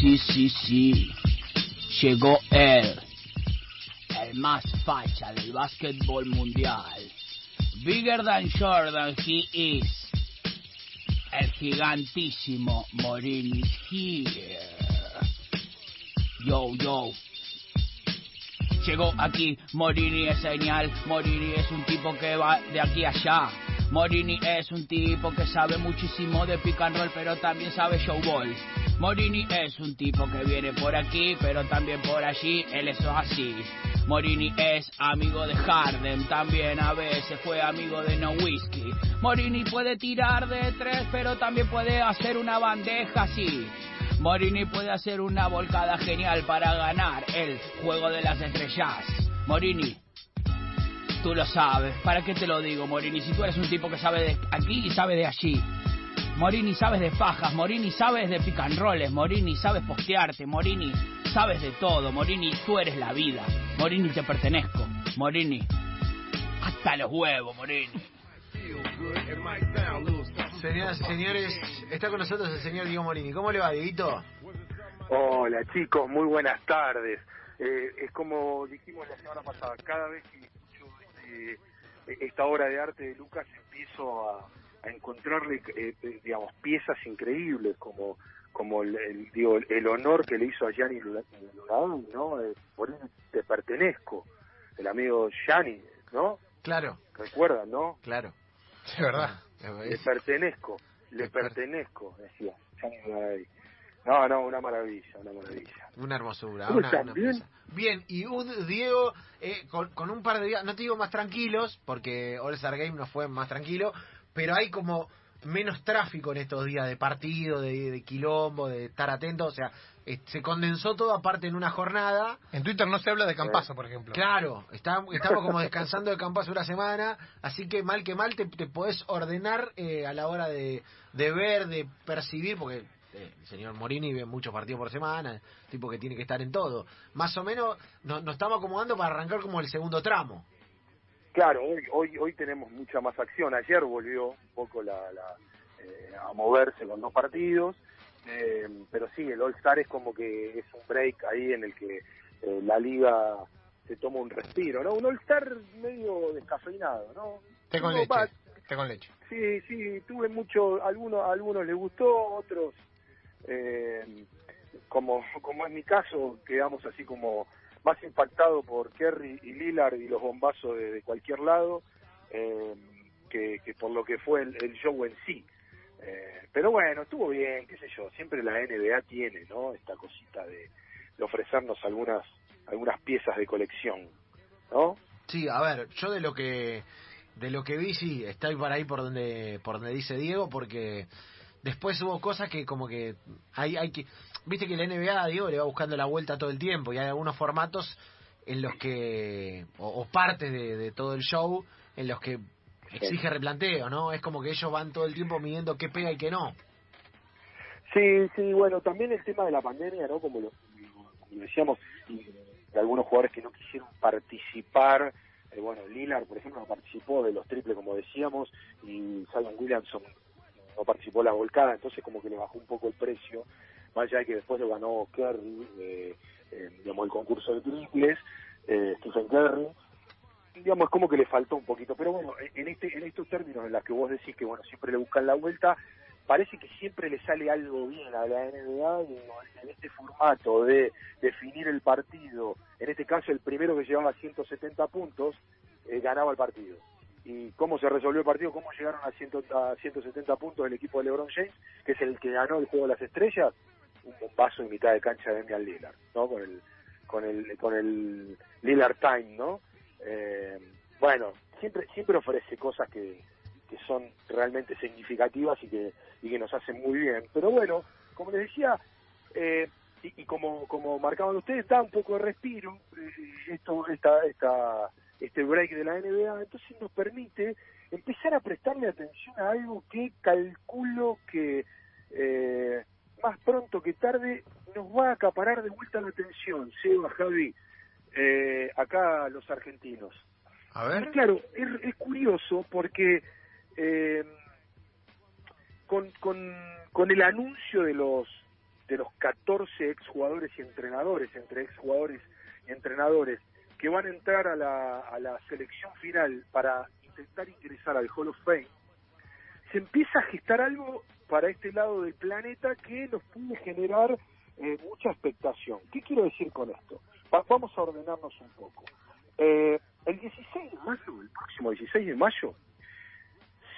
sí, sí, sí. Llegó él, el más facha del básquetbol mundial. Bigger than Jordan he is. El gigantísimo Morini here. Yo, yo. Llegó aquí, Morini es señal, Morini es un tipo que va de aquí a allá. Morini es un tipo que sabe muchísimo de pick and roll, pero también sabe showball. Morini es un tipo que viene por aquí, pero también por allí, él es así. Morini es amigo de Harden, también a veces fue amigo de No Whiskey. Morini puede tirar de tres, pero también puede hacer una bandeja así. Morini puede hacer una volcada genial para ganar el juego de las estrellas. Morini, tú lo sabes. ¿Para qué te lo digo, Morini? Si tú eres un tipo que sabe de aquí y sabe de allí. Morini, sabes de fajas. Morini, sabes de picanroles. Morini, sabes postearte. Morini, sabes de todo. Morini, tú eres la vida. Morini, te pertenezco. Morini, hasta los huevos, Morini. Señoras y señores, está con nosotros el señor Diego Morini. ¿Cómo le va, Dieguito? Hola chicos, muy buenas tardes. Eh, es como dijimos la semana pasada, cada vez que escucho este, esta obra de arte de Lucas empiezo a, a encontrarle, eh, eh, digamos, piezas increíbles como como el, el, digo, el honor que le hizo a Gianni Lunadón, ¿no? Eh, por eso te pertenezco, el amigo Gianni, ¿no? Claro, ¿Recuerdan, no? claro. De verdad. Le pertenezco, le pertenezco, decía Gianni. No, no, una maravilla, una maravilla. Una hermosura. ¿Cómo Una, una ¿Bien? pieza. Bien, y un Diego eh, con, con un par de días, no te digo más tranquilos, porque All Star Game no fue más tranquilo, pero hay como menos tráfico en estos días de partido, de, de quilombo, de estar atento, o sea, eh, se condensó todo aparte en una jornada. En Twitter no se habla de Campazo, por ejemplo. Claro, está- estamos como descansando de campazo una semana, así que mal que mal te, te podés ordenar eh, a la hora de, de ver, de percibir, porque eh, el señor Morini ve muchos partidos por semana, tipo que tiene que estar en todo. Más o menos nos, nos estamos acomodando para arrancar como el segundo tramo. Claro, hoy, hoy, hoy tenemos mucha más acción. Ayer volvió un poco la, la, eh, a moverse con dos partidos, eh, pero sí, el All-Star es como que es un break ahí en el que eh, la liga se toma un respiro, ¿no? Un All-Star medio descafeinado, ¿no? Té con No, leche. Té con leche. Sí, sí, tuve mucho, algunos, a algunos les gustó, otros, eh, como, como es mi caso, quedamos así como más impactado por Kerry y Lillard y los bombazos de, cualquier lado eh, que, que por lo que fue el, el show en sí. Eh, pero bueno, estuvo bien, qué sé yo, siempre la NBA tiene, ¿no? Esta cosita de, de ofrecernos algunas algunas piezas de colección, ¿no? Sí, a ver, yo de lo que de lo que vi sí, estoy por ahí por donde por donde dice Diego porque después hubo cosas que como que hay hay que viste que la NBA Diego le va buscando la vuelta todo el tiempo y hay algunos formatos en los que o, o partes de, de todo el show en los que exige replanteo, ¿no? Es como que ellos van todo el tiempo midiendo qué pega y qué no. Sí, sí, bueno, también el tema de la pandemia, ¿no? Como lo, como decíamos, y de algunos jugadores que no quisieron participar, eh, bueno, Lillard, por ejemplo, no participó de los triples, como decíamos, y Zion Williamson no participó la volcada, entonces como que le bajó un poco el precio, más allá de que después lo ganó Kerry, eh, digamos, el concurso de triples, eh, Stephen Curry, digamos, es como que le faltó un poquito, pero bueno, en este en estos términos en los que vos decís que, bueno, siempre le buscan la vuelta, parece que siempre le sale algo bien a la NBA en este formato de definir el partido, en este caso el primero que llevaba 170 puntos, eh, ganaba el partido. ¿Y cómo se resolvió el partido? ¿Cómo llegaron a, 100 a 170 puntos el equipo de LeBron James, que es el que ganó el juego de las estrellas? Un bombazo en mitad de cancha de Damian Lillard, ¿no? Con el, con el, con el Lillard Time, ¿no? Eh, bueno, siempre, siempre ofrece cosas que, que son realmente significativas y que, y que nos hacen muy bien. Pero bueno, como les decía, eh, y, y como, como marcaban ustedes, da un poco de respiro eh, esto, esta, esta, este break de la NBA, entonces nos permite empezar a prestarle atención a algo que calculo que eh, más pronto que tarde nos va a acaparar de vuelta la atención, Seba, Javi, eh, acá los argentinos. A ver. Ah, Claro, es, es curioso porque eh, con, con, con el anuncio de los de los 14 exjugadores y entrenadores, entre exjugadores y entrenadores, que van a entrar a la, a la selección final para intentar ingresar al Hall of Fame, se empieza a gestar algo para este lado del planeta que nos puede generar eh, mucha expectación. ¿Qué quiero decir con esto? Va- vamos a ordenarnos un poco. Eh, el 16 de mayo, el próximo 16 de mayo,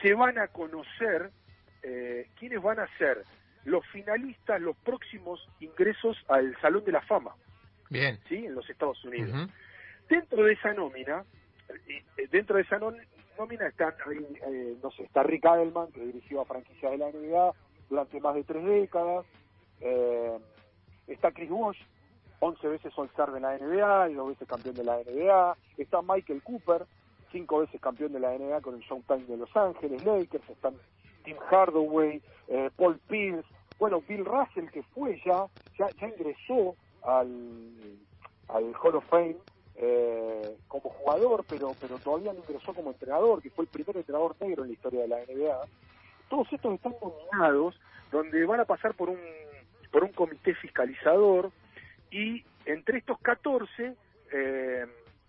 se van a conocer eh, quiénes van a ser los finalistas, los próximos ingresos al Salón de la Fama, Bien. ¿sí? En los Estados Unidos. Ujú. Dentro de esa nómina, eh, eh, dentro de esa nómina están, ahí, eh, no sé, está Rick Adelman, que dirigió a franquicias de la NBA durante más de tres décadas, eh, está Chris Bosh, 11 veces All-Star de la NBA y dos veces campeón de la NBA, está Michael Cooper, cinco veces campeón de la NBA con el Showtime de Los Ángeles Lakers, están Tim Hardaway, eh, Paul Pierce, bueno, Bill Russell que fue ya, ya, ya ingresó al, al Hall of Fame eh, como jugador, pero, pero todavía no ingresó como entrenador, que fue el primer entrenador negro en la historia de la NBA. Todos estos están nominados, donde van a pasar por un, por un comité fiscalizador y entre estos 14 eh,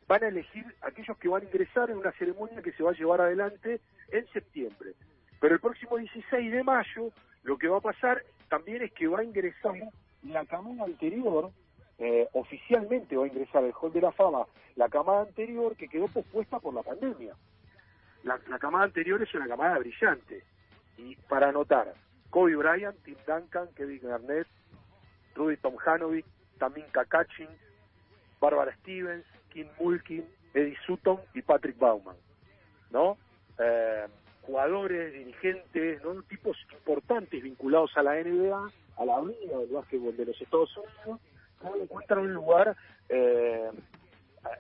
van a elegir aquellos que van a ingresar en una ceremonia que se va a llevar adelante en septiembre. Pero el próximo 16 de mayo lo que va a pasar también es que va a ingresar la camada anterior, eh, oficialmente va a ingresar al Hall de la Fama, la camada anterior que quedó pospuesta por la pandemia. La, la camada anterior es una camada brillante. Y para anotar, Kobe Bryant, Tim Duncan, Kevin Garnett, Rudy Tomjanovic, Tamin Kakachin, Barbara Stevens, Kim Mulkin, Eddie Sutton y Patrick Bauman, ¿no? Eh, jugadores, dirigentes, ¿no? Tipos importantes vinculados a la NBA, a la vida del básquetbol de los Estados Unidos, encuentran un lugar eh,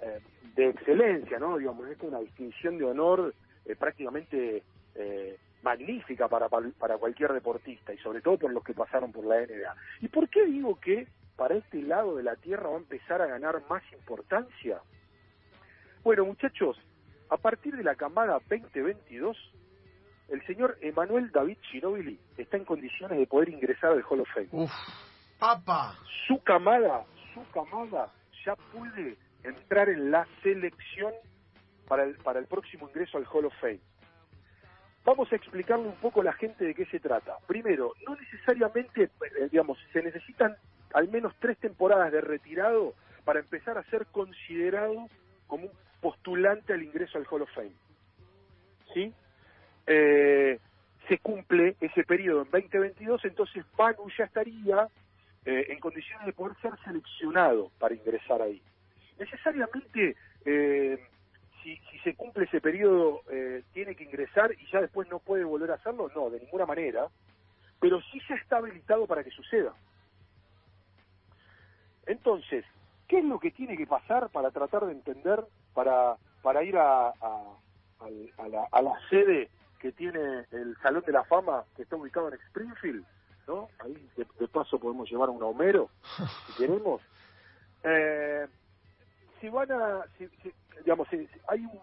eh, de excelencia, ¿no? Digamos, es una distinción de honor eh, prácticamente eh, magnífica para, para cualquier deportista y sobre todo por los que pasaron por la NBA. ¿Y por qué digo que para este lado de la Tierra va a empezar a ganar más importancia? Bueno, muchachos, a partir de la camada 2022, el señor Emanuel David Ginobili está en condiciones de poder ingresar al Hall of Fame. Uf. Su camada, su camada ya puede entrar en la selección para el, para el próximo ingreso al Hall of Fame. Vamos a explicarle un poco a la gente de qué se trata. Primero, no necesariamente, eh, digamos, se necesitan al menos tres temporadas de retirado para empezar a ser considerado como un postulante al ingreso al Hall of Fame. ¿Sí? Eh, se cumple ese periodo en 2022, entonces Manu ya estaría eh, en condiciones de poder ser seleccionado para ingresar ahí. Necesariamente, eh, si, si se cumple ese periodo, eh, tiene que ingresar y ya después no puede volver a hacerlo, no, de ninguna manera, pero sí ya está habilitado para que suceda. Entonces, ¿qué es lo que tiene que pasar para tratar de entender, para, para ir a, a, a la sede que tiene el Salón de la Fama, que está ubicado en Springfield? ¿No? Ahí de, de paso podemos llevar un Homero, si queremos. Eh, si van a, si, si, digamos, si, hay un,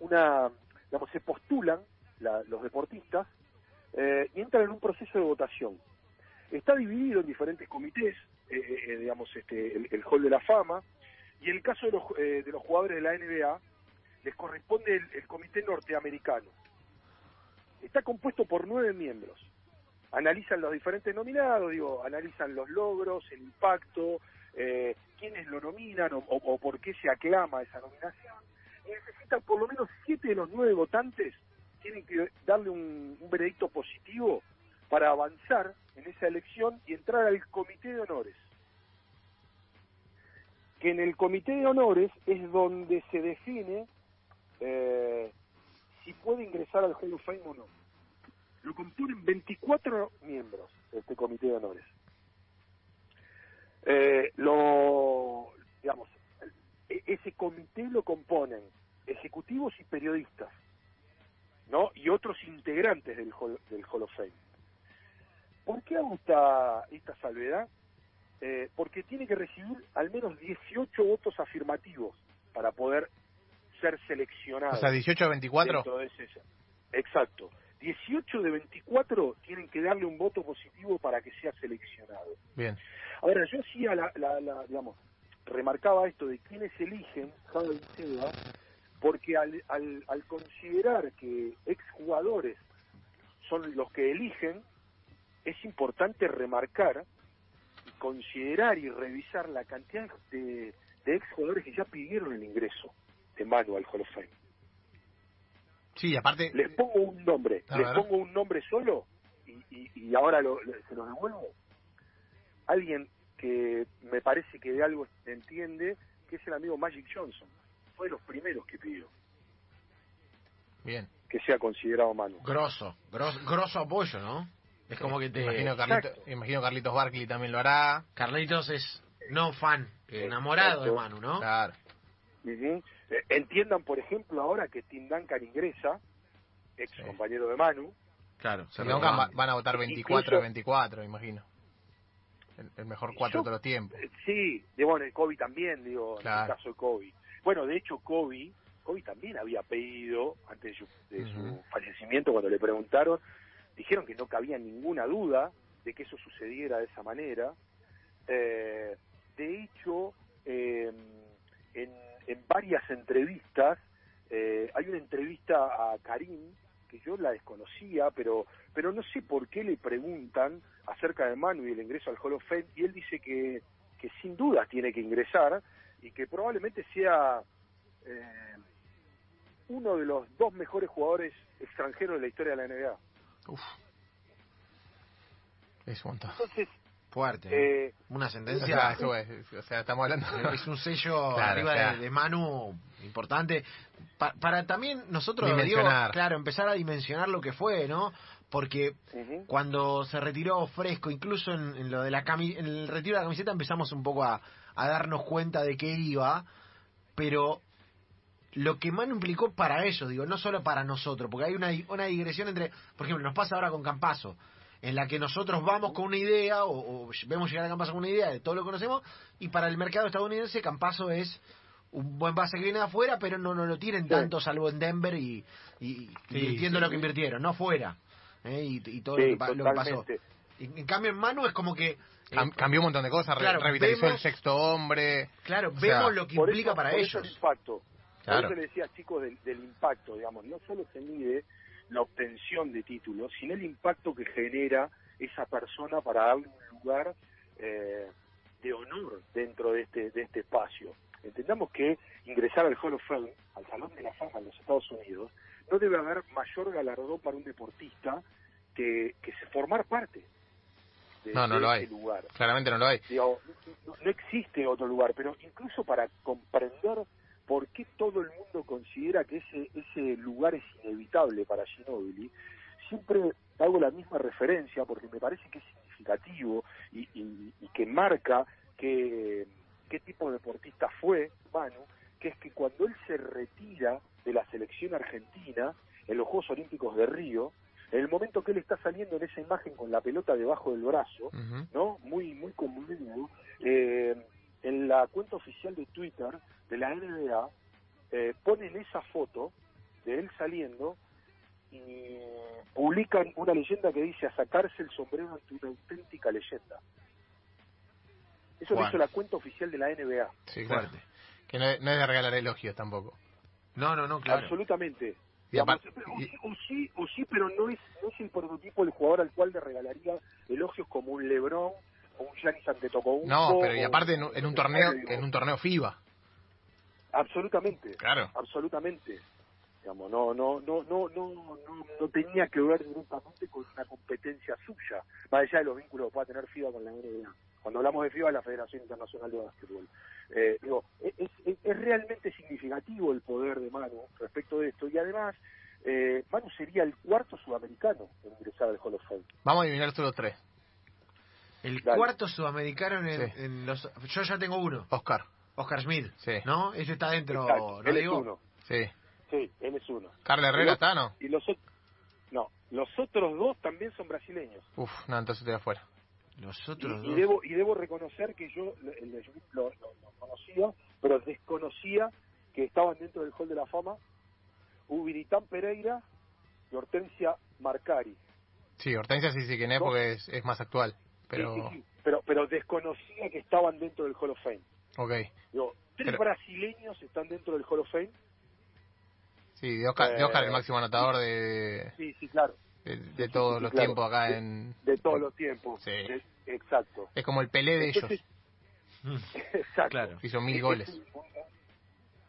una, digamos, se postulan la, los deportistas eh, y entran en un proceso de votación. Está dividido en diferentes comités, eh, eh, digamos, este, el, el, Hall de la Fama, y en el caso de los, eh, de los jugadores de la NBA, les corresponde el, el comité norteamericano. Está compuesto por nueve miembros analizan los diferentes nominados, digo, analizan los logros, el impacto, eh, quiénes lo nominan o, o, por qué se aclama esa nominación. Y necesitan por lo menos siete de los nueve votantes, tienen que darle un, un veredicto positivo para avanzar en esa elección y entrar al comité de honores. Que en el comité de honores es donde se define eh, si puede ingresar al Hall of Fame o no lo componen 24 miembros de este comité de honores. Eh, lo, digamos, ese comité lo componen ejecutivos y periodistas, ¿no? Y otros integrantes del Hall, del Hall of Fame. ¿Por qué hago esta, esta salvedad? Eh, porque tiene que recibir al menos 18 votos afirmativos para poder ser seleccionado. O sea, 18 a 24. Entonces, exacto 18 de 24 tienen que darle un voto positivo para que sea seleccionado. Bien. Ahora, yo hacía la, la, la- digamos, remarcaba esto de quiénes eligen Java y Seba, porque al, al, al considerar que exjugadores son los que eligen, es importante remarcar considerar y revisar la cantidad de, de exjugadores que ya pidieron el ingreso de Manu al Hall of Fame. Sí, aparte. Les pongo un nombre, les pongo un nombre solo y, y, y ahora lo- lo- se lo devuelvo. Alguien que me parece que de algo entiende, que es el amigo Magic Johnson. Fue de los primeros que pidió Bien. que sea considerado Manu. Grosso, grosso, grosso apoyo, ¿no? Es como que te... Imagino, Carlito, Exacto. imagino Carlitos Barkley también lo hará. Carlitos es no fan, enamorado de Manu, ¿no? Claro. Ujú. Eh, Entiendan, por ejemplo, ahora que Tim Duncan ingresa, ex Sí. compañero de Manu, Claro, se van, van a votar 24 de 24, imagino. El, el mejor 4 Yo- de todos los tiempos. Eh, Sí, de bueno, el Kobe también, digo, Claro. en el caso de Kobe. Bueno, de hecho, Kobe, Kobe también había pedido, antes de su, de su fallecimiento, cuando le preguntaron, dijeron que no cabía ninguna duda de que eso sucediera de esa manera. Eh, de hecho, eh, en, en varias entrevistas, eh, hay una entrevista a Karim, que yo la desconocía, pero pero no sé por qué le preguntan acerca de Manu y el ingreso al Hall of Fame, y él dice que, que sin dudas tiene que ingresar y que probablemente sea eh, uno de los dos mejores jugadores extranjeros de la historia de la NBA. Uf. Es un montón. Entonces, Fuerte. ¿eh? Una O sea, sentencia... eso es, o sea, estamos hablando. es un sello Claro, arriba o sea. de, de Manu importante Pa- para también nosotros digo, claro empezar a dimensionar lo que fue no porque cuando se retiró fresco incluso en, en lo de la cami- en el retiro de la camiseta empezamos un poco a, a darnos cuenta de qué iba pero lo que Manu implicó para ellos digo no solo para nosotros porque hay una una digresión entre por ejemplo nos pasa ahora con Campaso en la que nosotros vamos con una idea o, o vemos llegar a Campaso con una idea de todo lo que conocemos y para el mercado estadounidense Campaso es un buen base que viene de afuera pero no, no lo tienen Sí. tanto salvo en Denver y, y, Sí, invirtiendo sí. lo que invirtieron no fuera ¿eh? y, y todo Sí, lo, que, pa- lo que pasó en, en cambio en Manu es como que eh, Cam- cambió un montón de cosas, Claro, revitalizó vemos- el sexto hombre. claro o sea, vemos lo que implica eso- para por eso ellos el impacto. Claro. Por eso le decía, chicos, del, del impacto, digamos, no solo se mide la obtención de títulos, sino el impacto que genera esa persona para darle un lugar eh, de honor dentro de este, de este espacio. Entendamos que ingresar al Hall of Fame, al Salón de la Fama en los Estados Unidos, no debe haber mayor galardón para un deportista que, que se formar parte de, No, no de lo ese hay. lugar. Claramente no lo hay. Digo, no, no existe otro lugar, pero incluso para comprender por qué todo el mundo considera que ese, ese lugar es inevitable para Ginóbili, siempre hago la misma referencia porque me parece que es significativo y, y- y que marca que, qué tipo de deportista fue Manu, que es que cuando él se retira de la selección argentina en los Juegos Olímpicos de Río, en el momento que él está saliendo en esa imagen con la pelota debajo del brazo, Ujú. ¿no? Muy, muy conmovido. Eh, en la cuenta oficial de Twitter de la NBA eh, ponen esa foto de él saliendo y publican una leyenda que dice a sacarse el sombrero ante una auténtica leyenda. Eso lo Bueno. hizo la cuenta oficial de la NBA. Sí, claro. fuerte Que no, es- no es de regalar elogios tampoco. no no no claro Absolutamente. Y Digamos, o sí, o sí, pero no es, no es el prototipo del jugador al cual le regalaría elogios como un LeBron un Giannis Antetokounmpo. No, pero y aparte en, un- en un torneo en un torneo FIBA. Absolutamente. Claro. absolutamente digamos no no no no no no, no tenía que ver directamente con una competencia suya más allá de los vínculos que pueda tener FIBA con la NBA cuando hablamos de FIBA la Federación Internacional de Básquetbol eh, digo es, es, es realmente significativo el poder de Manu respecto de esto y además eh, Manu sería el cuarto sudamericano en ingresar al Hall of Fame Vamos a adivinar solo tres. El Dale. cuarto sudamericano en, Sí. en los yo ya tengo uno Oscar. Oscar Smith Sí. no ese está dentro Exacto, ¿no él es digo uno Sí. sí él es uno Carla Herrera Y está, ¿no? y los no los otros dos también son brasileños Uf, no, entonces estoy afuera. los Y, otros y dos debo y debo reconocer que yo el de Smith lo, lo- lo conocía, pero desconocía que estaban dentro del Hall de la Fama Ubiritán Pereira y Hortensia Marcari. Sí, Hortensia sí, sí, quién es porque es, es más actual. Pero, Sí, sí, sí, pero, pero desconocía que estaban dentro del Hall of Fame. ok. Digo, tres Pero- brasileños están dentro del Hall of Fame. Sí, de Oscar, de Eh, Oscar el máximo anotador de, Sí, sí, claro. de, de sí, todos sí, los claro. tiempos acá De- en... De todos los tiempos. Sí. De- exacto. Es como el Pelé de Entonces, ellos. exacto. Claro. Hizo mil Es- goles.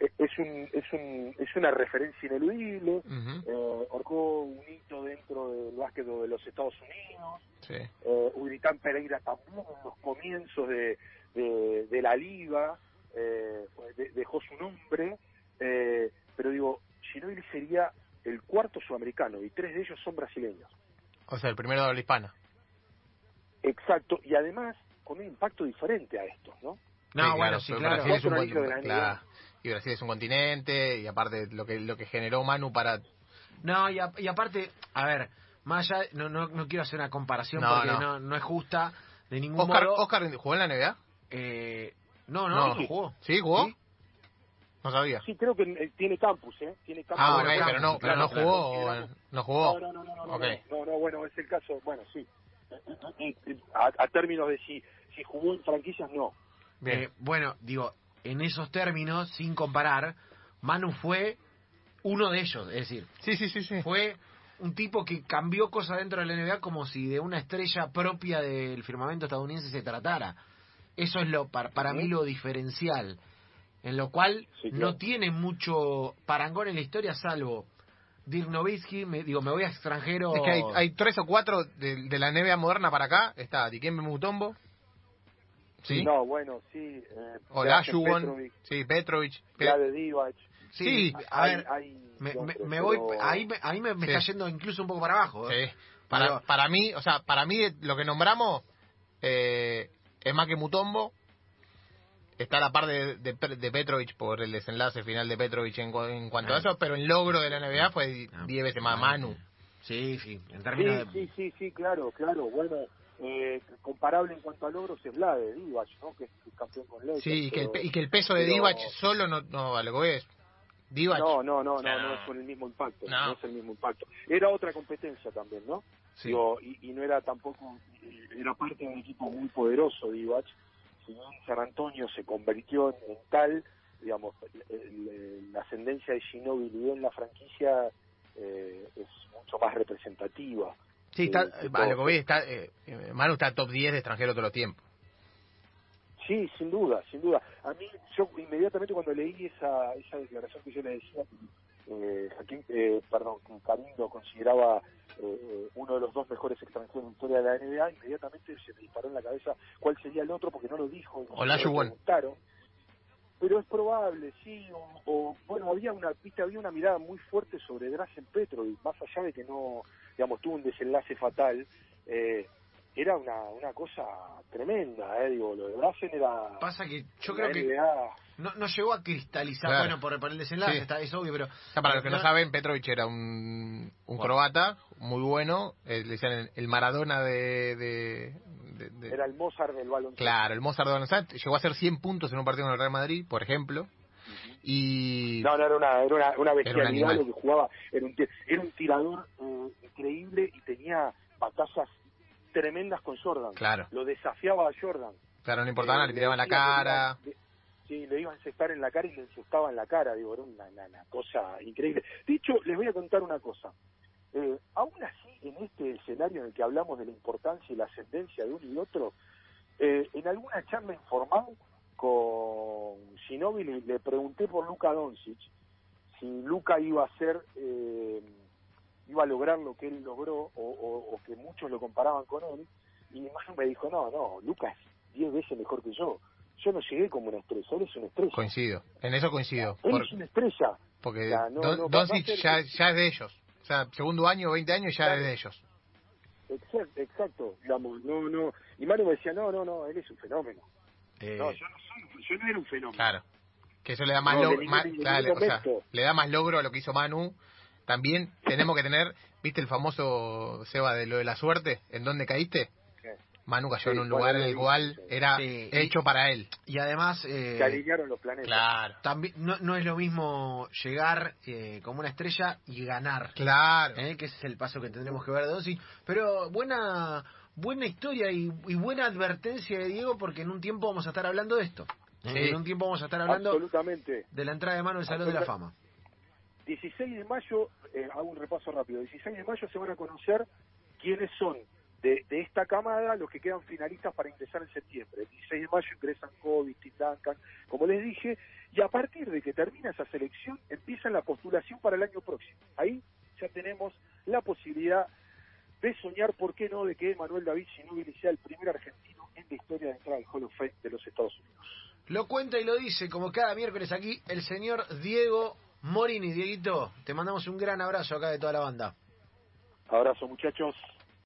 Es, un- es, un, es, un, es una referencia ineludible. Ujú, Eh, marcó un hito dentro del básquet de los Estados Unidos. Sí. Eh, Uritan Pereira también en los comienzos de, de, de la liga eh, de- dejó su nombre. Eh, pero digo, Ginóbili sería el cuarto sudamericano y tres de ellos son brasileños. O sea, el primero de habla hispana. Exacto, y además con un impacto diferente a estos, ¿no? No, Sí, bueno, sí, claro. Brasil es un de la claro. Y Brasil es un continente y aparte lo que lo que generó Manu para No, y, a- y aparte, a ver, más allá, no, no, no quiero hacer una comparación No, porque no. no. No, es justa de ningún Oscar, modo. Oscar jugó en la NBA. Eh, no, no, No. no jugó. ¿Sí jugó? ¿Sí? No sabía. Sí, creo que eh, tiene campus, ¿eh? Tiene campus. Ah, bueno, ok, claro, pero no, pero no claro. jugó o- no jugó. No, no, no, no, no, no, no, bueno, es el caso, bueno, sí. Eh, eh, A, a términos de si, si jugó en franquicias, no. Bien. Eh, bueno, digo, en esos términos, sin comparar, Manu fue uno de ellos. Es decir, Sí, sí, sí, sí. fue un tipo que cambió cosas dentro de la NBA como si de una estrella propia del firmamento estadounidense se tratara. Eso es lo para, para mí lo diferencial. En lo cual Sí, claro. no tiene mucho parangón en la historia, salvo Dirk Nowitzki. Me, digo, me voy a extranjero. Es que hay, hay tres o cuatro de, de la NBA moderna para acá. Está Dikembe Mutombo. Sí. No, bueno, sí. Eh, O Drazen Lashuwon. Petrovic, Sí, Petrovic. Pe- Vlade Divac. Sí, Sí, a Hay- ver, hay me, me, me voy, pero- ahí, me, ahí me, me Sí. está yendo incluso un poco para abajo. ¿eh? Sí. Para, Pero- para mí, o sea, para mí lo que nombramos eh, es más que Mutombo. Está a la par de, de, de Petrovic por el desenlace final de Petrovic en, cu- en cuanto a eso, pero el logro de la NBA fue Ah, 10 veces más Manu. Sí, sí, en Sí, términos de... sí, sí, sí, claro, claro. Bueno, eh, comparable en cuanto a logros es Vlade Divac, ¿no? Que es campeón con Lakers. Sí, y que, el, pero- pe- y que el peso de pero- Divac solo no, no a lo que voy es. Divac. No, no, no, no, no no. es con el mismo impacto. No. No. es el mismo impacto. Era otra competencia también, ¿no? Sí. Digo, y, y no era tampoco, era parte de un equipo muy poderoso, Divac. Si bien San Antonio se convirtió en, tal, digamos, la ascendencia de Ginóbili en la franquicia eh, es mucho más representativa. Sí, está, que todo. voy está, eh, eh, Manu está top 10 de extranjero todos los tiempos. Sí, sin duda, sin duda. A mí, yo inmediatamente cuando leí esa, esa declaración que yo le decía, eh, Joaquín, eh, perdón, que Karim lo consideraba eh, uno de los dos mejores extranjeros en la historia de la NBA, inmediatamente se me disparó en la cabeza cuál sería el otro porque no lo dijo. Hola, lo preguntaron. Pero es probable, sí, o, o, bueno, había una viste, había una mirada muy fuerte sobre Drazen Petrovic, más allá de que no, digamos, tuvo un desenlace fatal, eh, era una, una cosa tremenda, eh, digo, lo de Drazen era... Pasa que yo creo que no, no llegó a cristalizar, Claro. bueno, por, por el desenlace, Sí. está, es obvio, pero... O sea, para los que no saben, Petrovic era un, un Bueno. croata muy bueno. eh, le decían el, el Maradona de, de- de- de- era el Mozart del baloncesto. Claro, el Mozart de baloncesto. Llegó a hacer 100 puntos en un partido con el Real Madrid, por ejemplo. Y No, no, era una, era una, una bestialidad lo que jugaba. Era un, ti- era un tirador eh, increíble y tenía batallas tremendas con Jordan. Claro. Lo desafiaba a Jordan. claro, no importaba nada, Eh, le tiraban la cara. le sí, le iban a encestar en la cara y le encestaba en la cara. Digo, era una, una- una cosa increíble. De hecho, les voy a contar una cosa. Eh, aún así, en este escenario en el que hablamos de la importancia y la ascendencia de uno y otro, eh, en alguna charla informal con Ginóbili le pregunté por Luka Doncic si Luka iba a ser eh, iba a lograr lo que él logró o, o- o que muchos lo comparaban con él y Manu me dijo no no Luka es 10 veces mejor que yo yo no llegué como una estrella él es una estrella Coincido, en eso coincido. él por- es una estrella porque O sea, no- Don- no, ser- ya es de ellos. O sea, segundo año, 20 años, ya Claro. es de ellos. exacto, exacto digamos no no y Manu me decía no no no él es un fenómeno eh, no yo no soy yo no era un fenómeno Claro. Que eso le da más No, logro, más- claro, o sea, le da más logro a lo que hizo Manu. También tenemos que tener, ¿viste el famoso Seba de lo de la suerte? ¿En dónde caíste? Manu cayó Sí, en un lugar en el cual era Sí, y- hecho para él. Y además, eh, Se alinearon los planetas. Claro. también no, no es lo mismo llegar eh, como una estrella y ganar, Claro. ¿eh? que ese es el paso que tendremos que ver de Doncic. Pero buena buena historia y, y buena advertencia de Diego porque en un tiempo vamos a estar hablando de esto. ¿eh? Sí. En un tiempo vamos a estar hablando Absolutamente. de la entrada de mano del Salón de la Fama. 16 de mayo, eh, hago un repaso rápido, 16 de mayo se van a conocer quiénes son de, de esta camada los que quedan finalistas para ingresar en septiembre. El 16 de mayo ingresan Kobe, Tim Duncan, como les dije, y a partir de que termina esa selección empieza la postulación para el año próximo. Ahí ya tenemos la posibilidad de soñar, ¿por qué no?, de que Manuel David Ginóbili sea el primer argentino en la historia de entrar al Hall of Fame de los Estados Unidos. Lo cuenta y lo dice, como cada miércoles aquí, el señor Diego Morini. Dieguito, te mandamos un gran abrazo acá de toda la banda. Abrazo, muchachos.